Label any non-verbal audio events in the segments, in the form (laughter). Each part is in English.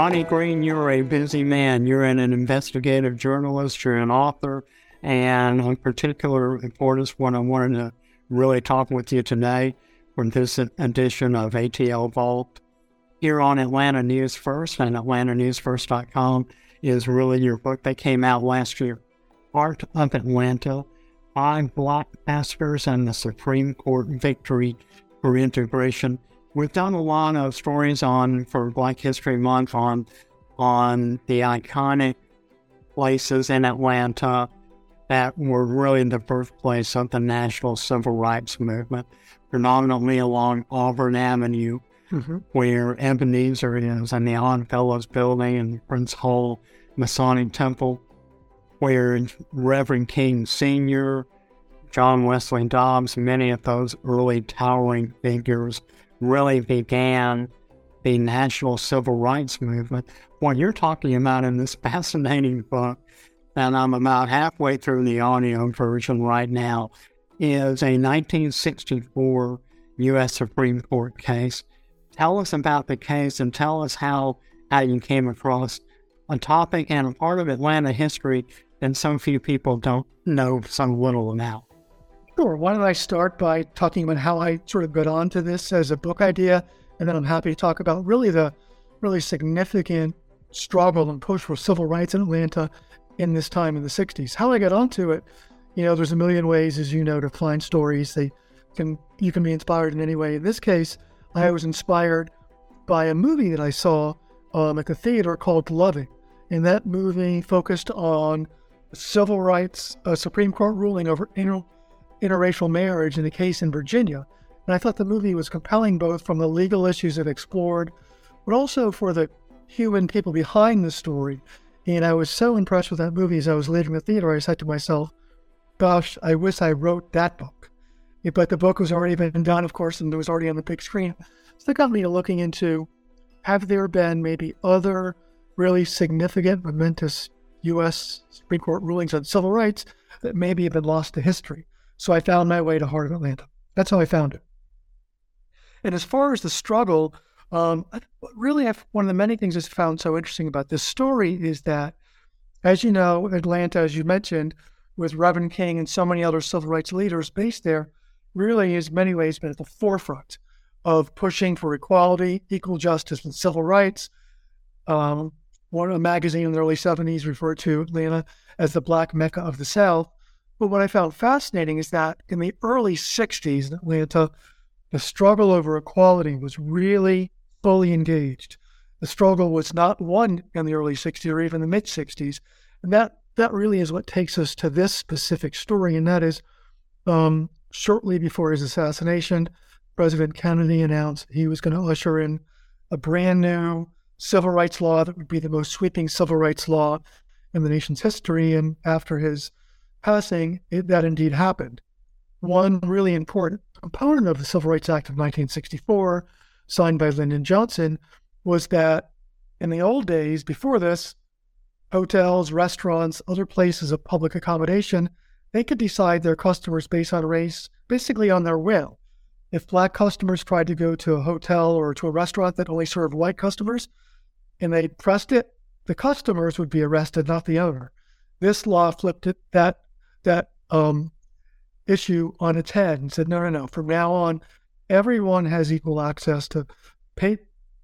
Ronnie Greene, you're a busy man. You're an investigative journalist, you're an author, and on particular importance, what I wanted to really talk with you today for this edition of ATL Vault here on Atlanta News First and AtlantaNewsFirst.com is really your book that came out last year, Heart of Atlanta, Five Black Pastors and the Supreme Court Victory for Integration. We've done a lot of stories on for Black History Month on on the iconic places in Atlanta that were really the birthplace of the national civil rights movement, predominantly along Auburn Avenue, mm-hmm. where Ebenezer is, and the Odd Fellows Building and Prince Hall Masonic Temple, where Reverend King Sr., John Wesley Dobbs, many of those early towering figures really began the national civil rights movement. What you're talking about in this (laughs) fascinating book, and I'm about halfway through the audio version right now, is a 1964 U.S. Supreme Court case. Tell us about the case and tell us how, how you came across a topic and a part of Atlanta history that so few people don't know so little about. Sure. Why don't I start by talking about how I sort of got onto this as a book idea, and then I'm happy to talk about really the really significant struggle and push for civil rights in Atlanta in this time in the 60s. How I got onto it, you know, there's a million ways, as you know, to find stories. They can you can be inspired in any way. In this case, I was inspired by a movie that I saw um, at the theater called Loving, and that movie focused on civil rights, a Supreme Court ruling over interracial marriage in a case in Virginia. And I thought the movie was compelling both from the legal issues it explored, but also for the human people behind the story. And I was so impressed with that movie as I was leaving the theater, I said to myself, gosh, I wish I wrote that book. But the book was already been done, of course, and it was already on the big screen. So that got me looking into have there been maybe other really significant, momentous U.S. Supreme Court rulings on civil rights that maybe have been lost to history? So I found my way to Heart of Atlanta. That's how I found it. And as far as the struggle, um, really, I've, one of the many things I've found so interesting about this story is that, as you know, Atlanta, as you mentioned, with Reverend King and so many other civil rights leaders based there, really is many ways been at the forefront of pushing for equality, equal justice, and civil rights. Um, one a magazine in the early 70s referred to Atlanta as the Black Mecca of the South. But what I found fascinating is that in the early 60s in Atlanta, the struggle over equality was really fully engaged. The struggle was not won in the early 60s or even the mid 60s. And that, that really is what takes us to this specific story. And that is um, shortly before his assassination, President Kennedy announced he was going to usher in a brand new civil rights law that would be the most sweeping civil rights law in the nation's history. And after his passing, it, that indeed happened. One really important component of the Civil Rights Act of 1964, signed by Lyndon Johnson, was that in the old days, before this, hotels, restaurants, other places of public accommodation, they could decide their customers based on race, basically on their will. If black customers tried to go to a hotel or to a restaurant that only served white customers and they pressed it, the customers would be arrested, not the owner. This law flipped it, that that um, issue on its head and said, no, no, no. From now on, everyone has equal access to pay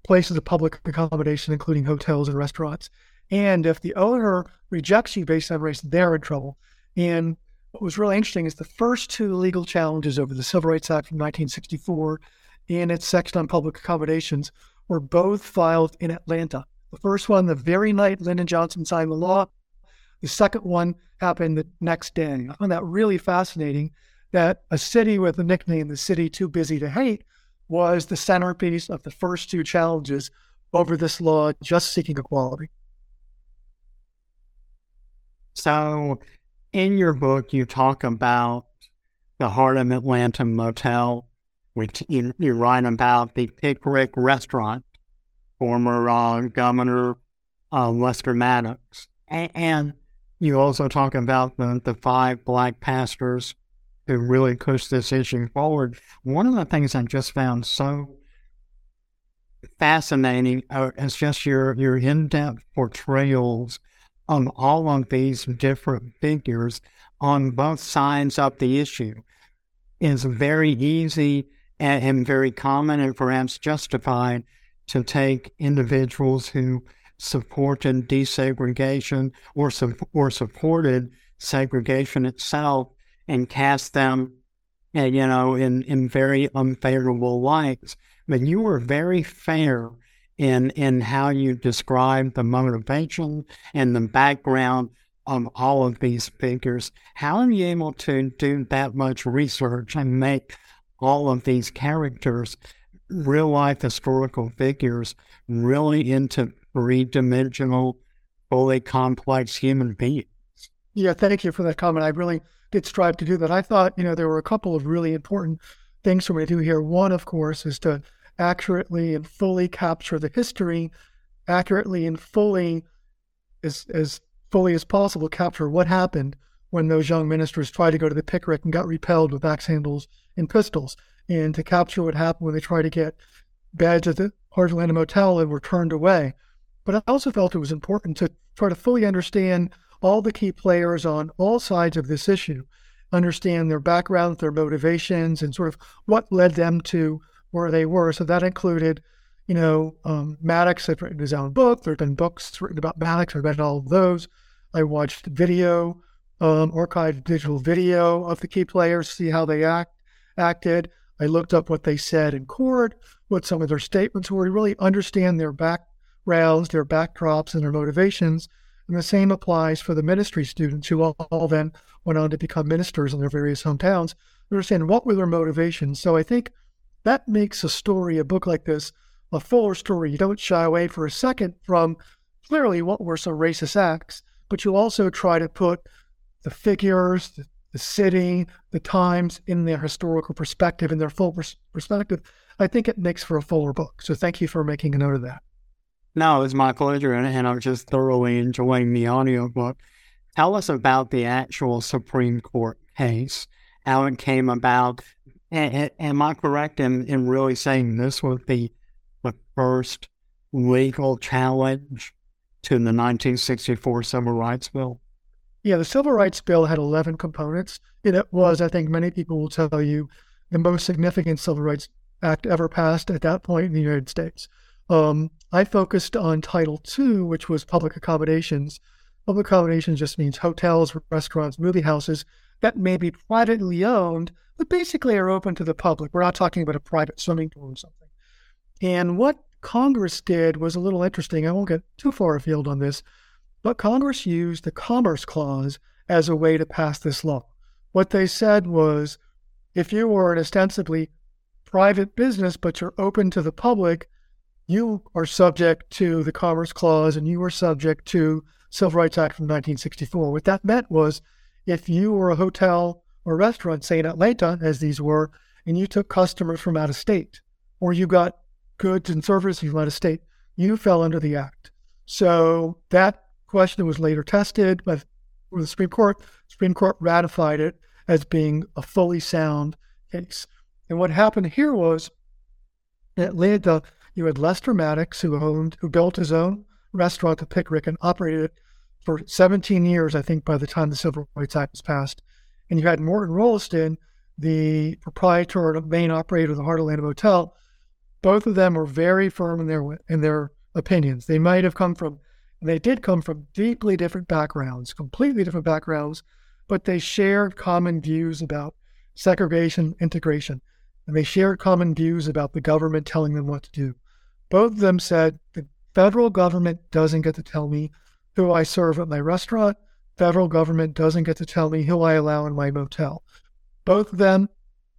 places of public accommodation, including hotels and restaurants. And if the owner rejects you based on race, they're in trouble. And what was really interesting is the first two legal challenges over the Civil Rights Act from 1964 and its section on public accommodations were both filed in Atlanta. The first one, the very night Lyndon Johnson signed the law, the second one happened the next day. I found that really fascinating that a city with the nickname the city too busy to hate was the centerpiece of the first two challenges over this law just seeking equality. So, in your book, you talk about the of Atlanta Motel, which you, you write about the Pickrick Restaurant, former uh, Governor uh, Lester Maddox. And you also talk about the, the five black pastors who really pushed this issue forward. One of the things I just found so fascinating uh, is just your your in-depth portrayals on all of these different figures on both sides of the issue. It's very easy and very common and perhaps justified to take individuals who supported desegregation or, or supported segregation itself and cast them, uh, you know, in, in very unfavorable lights. But you were very fair in in how you described the motivation and the background of all of these figures. How are you able to do that much research and make all of these characters real life historical figures really into three dimensional, fully complex human beings? Yeah, thank you for that comment. I really did strive to do that. I thought, you know, there were a couple of really important things for me to do here. One, of course, is to accurately and fully capture the history, accurately and fully as as fully as possible capture what happened when those young ministers tried to go to the Pickrick and got repelled with axe handles and pistols, and to capture what happened when they tried to get badges at the Heartland Motel and were turned away. But I also felt it was important to try to fully understand all the key players on all sides of this issue, understand their backgrounds, their motivations, and sort of what led them to where they were. So that included, you know, um, Maddox had written his own book. There had been books written about Maddox. I read all of those. I watched video, um, archived digital video of the key players, see how they act acted. I looked up what they said in court, what some of their statements were, to really understand their backgrounds, their backdrops, and their motivations. And the same applies for the ministry students who all, all then went on to become ministers in their various hometowns. Understand what were their motivations. So I think that makes a story, a book like this, a fuller story. You don't shy away for a second from clearly what were some racist acts, but you also try to put the figures, the, the city, the times in their historical perspective, in their full pers- perspective. I think it makes for a fuller book. So thank you for making a note of that. No, it's my pleasure, and, and I'm just thoroughly enjoying the audiobook. Tell us about the actual Supreme Court case, how it came about, am I correct in, in really saying this was the, the first legal challenge to the 1964 Civil Rights Bill? Yeah, the Civil Rights Bill had 11 components. It was, I think many people will tell you, the most significant Civil Rights Act ever passed at that point in the United States. Um, I focused on Title II, which was public accommodations. Public accommodations just means hotels, restaurants, movie houses that may be privately owned, but basically are open to the public. We're not talking about a private swimming pool or something. And what Congress did was a little interesting. I won't get too far afield on this, but Congress used the Commerce Clause as a way to pass this law. What they said was if you were an ostensibly private business, but you're open to the public, you are subject to the Commerce Clause and you are subject to Civil Rights Act from 1964. What that meant was if you were a hotel or restaurant, say in Atlanta, as these were, and you took customers from out of state, or you got goods and services from out of state, you fell under the act. So that question was later tested by the Supreme Court. The Supreme Court ratified it as being a fully sound case. And what happened here was Atlanta, you had Lester Maddox, who owned, who built his own restaurant, the Pickrick, and operated it for 17 years, I think, by the time the Civil Rights Act was passed. And you had Moreton Rolleston, the proprietor and main operator of the Heart Atlanta Motel. Both of them were very firm in their in their opinions. They might have come from, they did come from deeply different backgrounds, completely different backgrounds, but they shared common views about segregation, integration, and they shared common views about the government telling them what to do. Both of them said the federal government doesn't get to tell me who I serve at my restaurant federal government doesn't get to tell me who I allow in my motel. Both of them,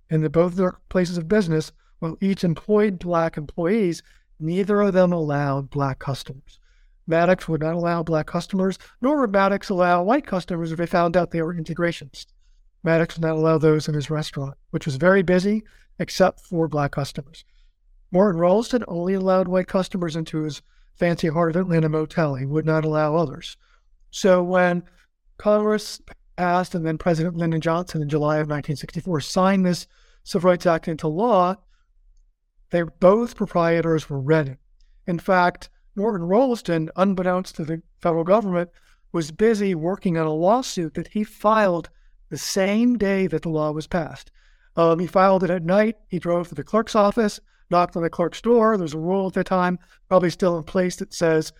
in the, both their places of business, while each employed black employees, neither of them allowed black customers. Maddox would not allow black customers, nor would Maddox allow white customers if they found out they were integrationists. Maddox would not allow those in his restaurant, which was very busy, except for black customers. Moreton Rolleston only allowed white customers into his fancy Heart of Atlanta motel. He would not allow others. So when Congress passed, and then President Lyndon Johnson in July of 1964 signed this Civil Rights Act into law. They both proprietors were ready. In fact, Moreton Rolleston, unbeknownst to the federal government, was busy working on a lawsuit that he filed the same day that the law was passed. Um, he filed it at night. He drove to the clerk's office, knocked on the clerk's door. There's a rule at the time, probably still in place, that says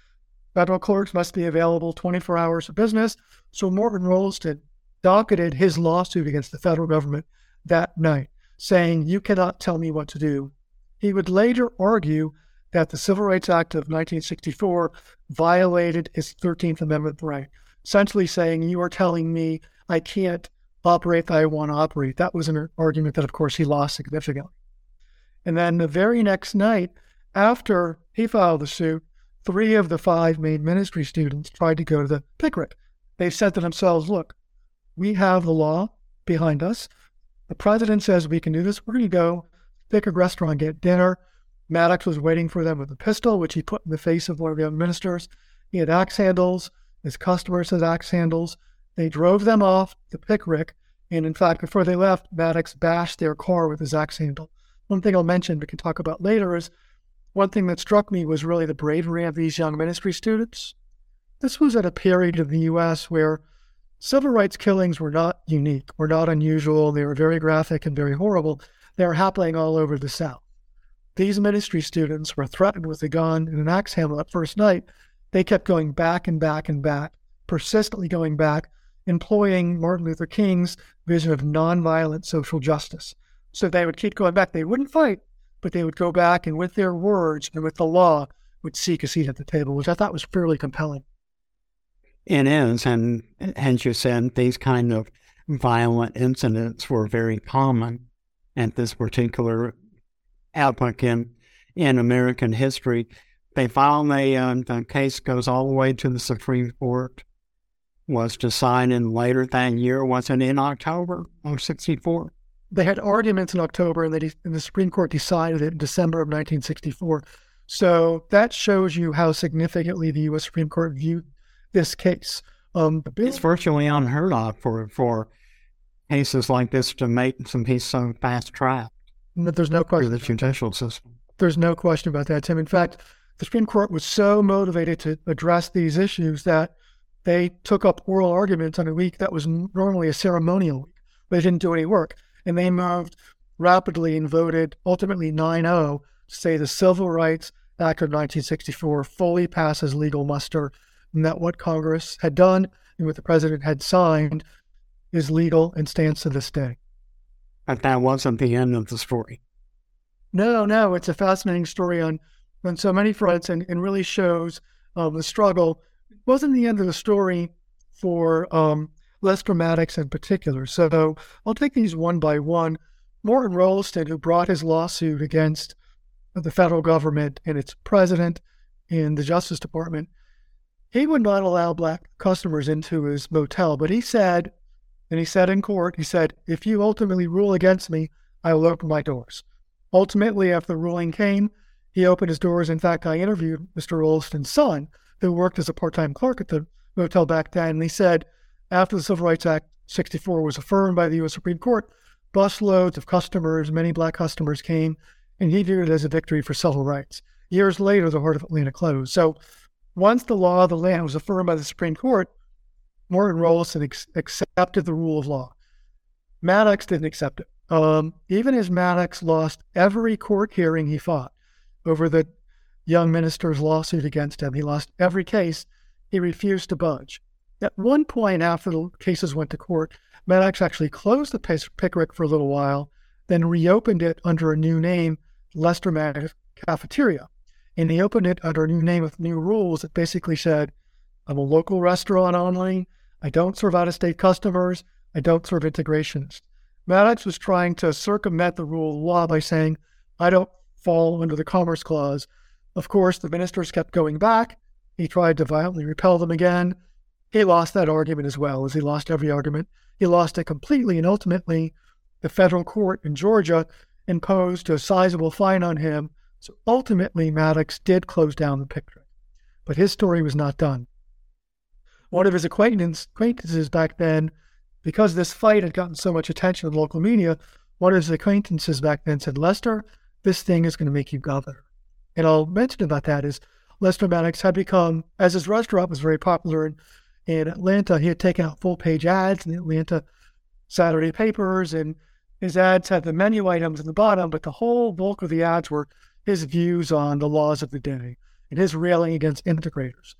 federal clerks must be available 24 hours of business. So Moreton Rolleston docketed his lawsuit against the federal government that night, saying, You cannot tell me what to do. He would later argue that the Civil Rights Act of 1964 violated his 13th Amendment right, essentially saying, You are telling me I can't operate that I want to operate. That was an argument that, of course, he lost significantly. And then the very next night, after he filed the suit, three of the five main ministry students tried to go to the Pickrick. They said to themselves, Look, we have the law behind us. The president says we can do this. We're going to go pick a restaurant, get dinner. Maddox was waiting for them with a pistol, which he put in the face of one of the ministers. He had axe handles. His customers had axe handles. They drove them off to Pickrick. And in fact, before they left, Maddox bashed their car with his axe handle. One thing I'll mention we can talk about later is one thing that struck me was really the bravery of these young ministry students. This was at a period in the U.S. where civil rights killings were not unique, were not unusual. They were very graphic and very horrible. They were happening all over the South. These ministry students were threatened with a gun and an axe handle that first night. They kept going back and back and back, persistently going back, employing Martin Luther King's vision of nonviolent social justice. So they would keep going back. They wouldn't fight, but they would go back and with their words and with the law would seek a seat at the table, which I thought was fairly compelling. It is, and as you said, these kind of violent incidents were very common at this particular epoch in in American history. They filed uh, the case goes all the way to the Supreme Court. Was decided later that year. Was it in October of '64? They had arguments in October, and, they, and the Supreme Court decided it in December of 1964. So that shows you how significantly the U.S. Supreme Court viewed this case. Um, it's virtually unheard of for for cases like this to make some piece so fast track. There's no question. The judicial system. There's no question about that, Tim. In fact, the Supreme Court was so motivated to address these issues that they took up oral arguments on a week that was normally a ceremonial week. They didn't do any work. And they moved rapidly and voted ultimately 9 0 to say the Civil Rights Act of 1964 fully passes legal muster and that what Congress had done and what the president had signed is legal and stands to this day. And that wasn't the end of the story. No, no, it's a fascinating story on on so many fronts and, and really shows um, the struggle. It wasn't the end of the story for um, Lester Maddox in particular. So I'll take these one by one. Moreton Rolleston, who brought his lawsuit against the federal government and its president in the Justice Department, he would not allow black customers into his motel, but he said, and he said in court, he said, if you ultimately rule against me, I will open my doors. Ultimately, after the ruling came, he opened his doors. In fact, I interviewed Mr. Rolleston's son, who worked as a part time clerk at the motel back then, and he said, after the Civil Rights Act 64 was affirmed by the U.S. Supreme Court, busloads of customers, many black customers came, and he viewed it as a victory for civil rights. Years later, the Heart of Atlanta closed. So once the law of the land was affirmed by the Supreme Court, Moreton Rolleston ex- accepted the rule of law. Maddox didn't accept it. Um, even as Maddox lost every court hearing he fought over the young minister's lawsuit against him, he lost every case. He refused to budge. At one point, after the cases went to court, Maddox actually closed the Pickrick for a little while, then reopened it under a new name, Lester Maddox Cafeteria and he opened it under a new name with new rules that basically said, I'm a local restaurant only. I don't serve out of state customers. I don't serve integrations. Maddox was trying to circumvent the rule of law by saying, I don't fall under the Commerce Clause. Of course, the ministers kept going back. He tried to violently repel them again. He lost that argument as well, as he lost every argument. He lost it completely, and ultimately, the federal court in Georgia imposed a sizable fine on him so ultimately, Maddox did close down the Pickrick, but his story was not done. One of his acquaintances back then, because this fight had gotten so much attention in the local media, one of his acquaintances back then said, Lester, this thing is going to make you governor. And I'll mention about that is Lester Maddox had become, as his restaurant was very popular in, in Atlanta, he had taken out full page ads in the Atlanta Saturday papers, and his ads had the menu items in the bottom, but the whole bulk of the ads were his views on the laws of the day and his railing against integrators.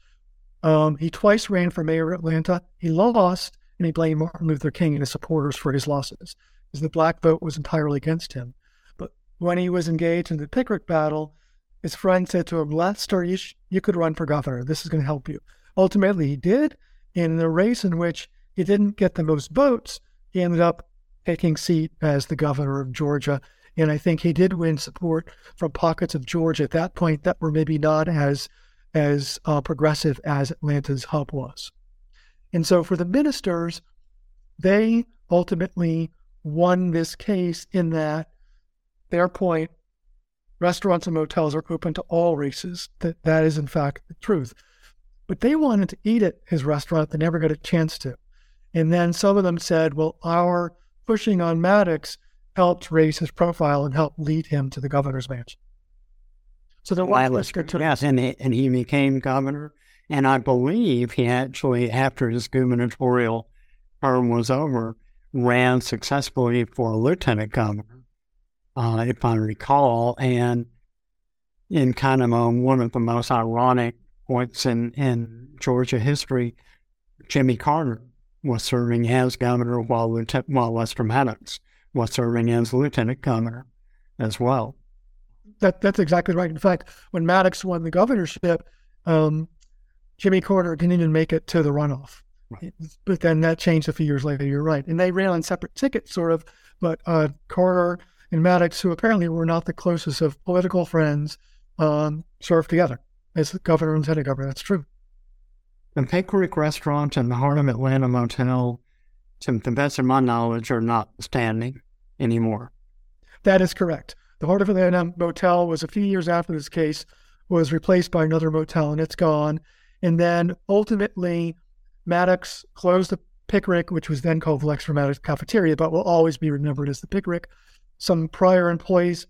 Um, he twice ran for mayor of Atlanta. He lost, and he blamed Martin Luther King and his supporters for his losses, because the black vote was entirely against him. But when he was engaged in the Pickrick battle, his friend said to him, Lester, you, sh- you could run for governor. This is going to help you. Ultimately, he did. In the race in which he didn't get the most votes, he ended up taking seat as the governor of Georgia. And I think he did win support from pockets of Georgia at that point that were maybe not as as uh, progressive as Atlanta's hub was. And so for the ministers, they ultimately won this case in that their point restaurants and motels are open to all races. That that is in fact the truth. But they wanted to eat at his restaurant, they never got a chance to. And then some of them said, well, our pushing on Maddox helped raise his profile and helped lead him to the governor's mansion. So the was yes, and he, and he became governor. And I believe he actually, after his gubernatorial term was over, ran successfully for lieutenant governor uh, if I recall. And in kind of um, one of the most ironic points in, in Georgia history, Jimmy Carter was serving as governor while, Lieutenant, while Lester Maddox was serving as lieutenant governor as well. That, that's exactly right. In fact, when Maddox won the governorship, um, Jimmy Carter didn't even make it to the runoff. Right. But then that changed a few years later. You're right, and they ran on separate tickets, sort of. But uh, Carter and Maddox, who apparently were not the closest of political friends, um, served together as the governor and lieutenant governor. That's true. The Pickrick Restaurant and the Heart of Atlanta Motel, to the best of my knowledge, are not standing anymore. That is correct. The Heart of Atlanta Motel was a few years after this case was replaced by another motel, and it's gone. And then ultimately, Maddox closed the Pickrick, which was then called Lester Maddox Cafeteria, but will always be remembered as the Pickrick some prior employees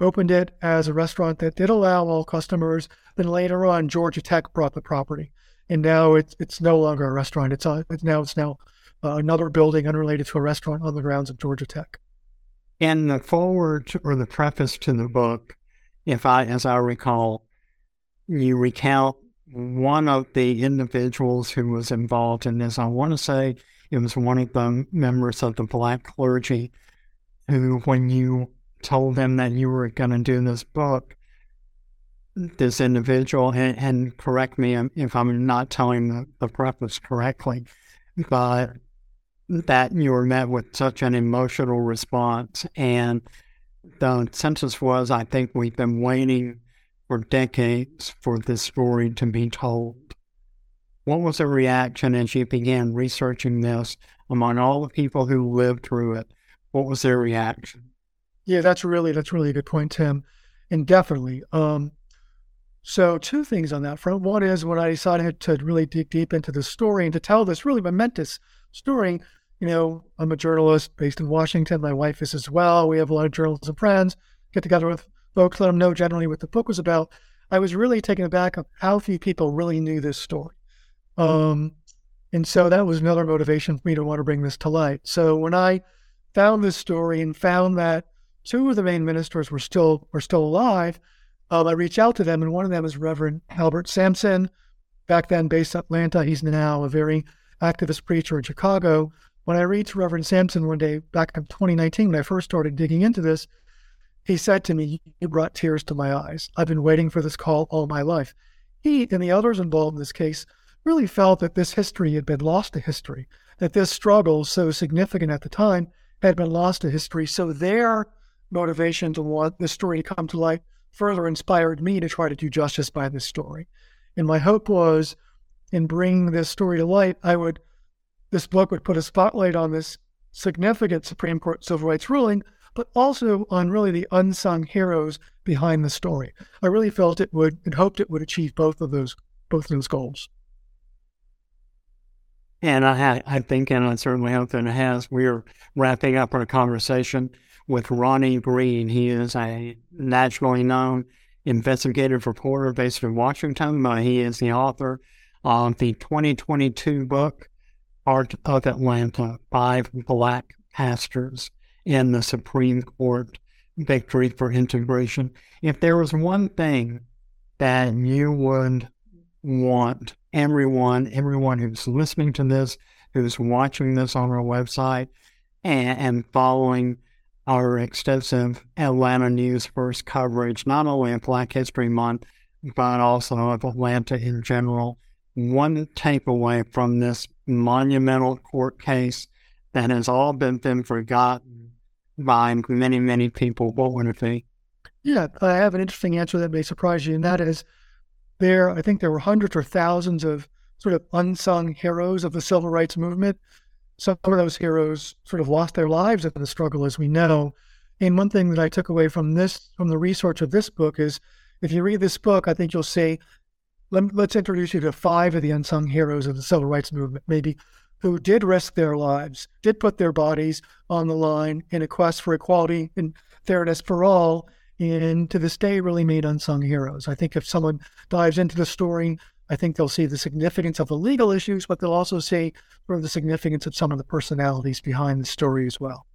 opened it as a restaurant that did allow all customers. Then later on, Georgia Tech brought the property, and now it's it's no longer a restaurant. It's, a, it's now it's now uh, another building unrelated to a restaurant on the grounds of Georgia Tech. In the forward or the preface to the book, if I, as I recall, you recount one of the individuals who was involved in this. I want to say it was one of the members of the black clergy who, when you told them that you were going to do this book, this individual, and, and, correct me if I'm not telling the, the preface correctly, but that you were met with such an emotional response. And the sentence was, I think we've been waiting for decades for this story to be told. What was the reaction as you began researching this among all the people who lived through it? what was their reaction? Yeah, that's really that's really a good point, Tim, and definitely. Um, so two things on that front. One is when I decided to really dig deep into the story and to tell this really momentous story. You know, I'm a journalist based in Washington. My wife is as well. We have a lot of journalism friends. Get together with folks, let them know generally what the book was about. I was really taken aback of how few people really knew this story. Um, and so that was another motivation for me to want to bring this to light. So when I found this story and found that two of the main ministers were still were still alive, um, I reached out to them, and one of them is Reverend Albert Sampson, back then based in Atlanta. He's now a very activist preacher in Chicago. When I reached Reverend Sampson one day back in 2019, when I first started digging into this, he said to me, "You brought tears to my eyes. I've been waiting for this call all my life." He and the others involved in this case really felt that this history had been lost to history, that this struggle, so significant at the time, had been lost to history. So their motivation to want this story to come to light further inspired me to try to do justice by this story. And my hope was in bringing this story to light, I would, this book would put a spotlight on this significant Supreme Court civil rights ruling, but also on really the unsung heroes behind the story. I really felt it would and hoped it would achieve both of those both of those goals. And I, I think, and I certainly hope that it has, we're wrapping up our conversation with Ronnie Greene. He is a nationally known investigative reporter based in Washington, but he is the author of the 2022 book, Heart of Atlanta Five Black Pastors in the Supreme Court Victory for Integration. If there was one thing that you would want everyone, everyone who's listening to this, who's watching this on our website, and, and following our extensive Atlanta News First coverage, not only of Black History Month, but also of Atlanta in general. One takeaway from this monumental court case that has all been, been forgotten by many, many people, what would it be? Yeah, I have an interesting answer that may surprise you, and that is there, I think there were hundreds or thousands of sort of unsung heroes of the civil rights movement. Some of those heroes sort of lost their lives in the struggle, as we know. And one thing that I took away from this, from the research of this book, is if you read this book, I think you'll see. Let, let's introduce you to five of the unsung heroes of the civil rights movement, maybe, who did risk their lives, did put their bodies on the line in a quest for equality and fairness for all, and to this day really made unsung heroes. I think if someone dives into the story, I think they'll see the significance of the legal issues, but they'll also see sort of the significance of some of the personalities behind the story as well.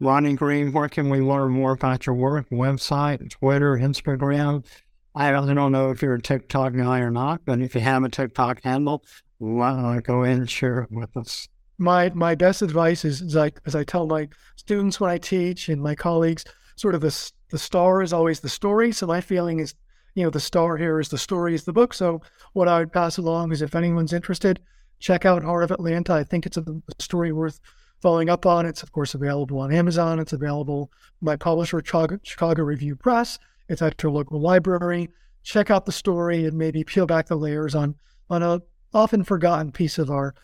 Ronnie Greene, where can we learn more about your work? Website, Twitter, Instagram. I don't know if you're a TikTok guy or not, but if you have a TikTok handle, why uh, go in and share it with us. My my best advice is, is like as I tell my students when I teach and my colleagues, sort of the the star is always the story. So my feeling is, you know, the star here is the story is the book. So what I would pass along is if anyone's interested, check out Heart of Atlanta. I think it's a, story worth following up on. It's of course available on Amazon. It's available by publisher Chicago, Chicago Review Press. It's at your local library. Check out the story and maybe peel back the layers on on a often forgotten piece of our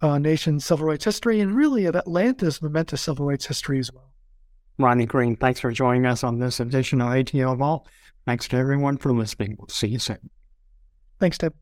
uh, nation's civil rights history and really of Atlanta's momentous civil rights history as well. Ronnie Greene, thanks for joining us on this edition of ATL Vault. Thanks to everyone for listening. We'll see you soon. Thanks, Tim.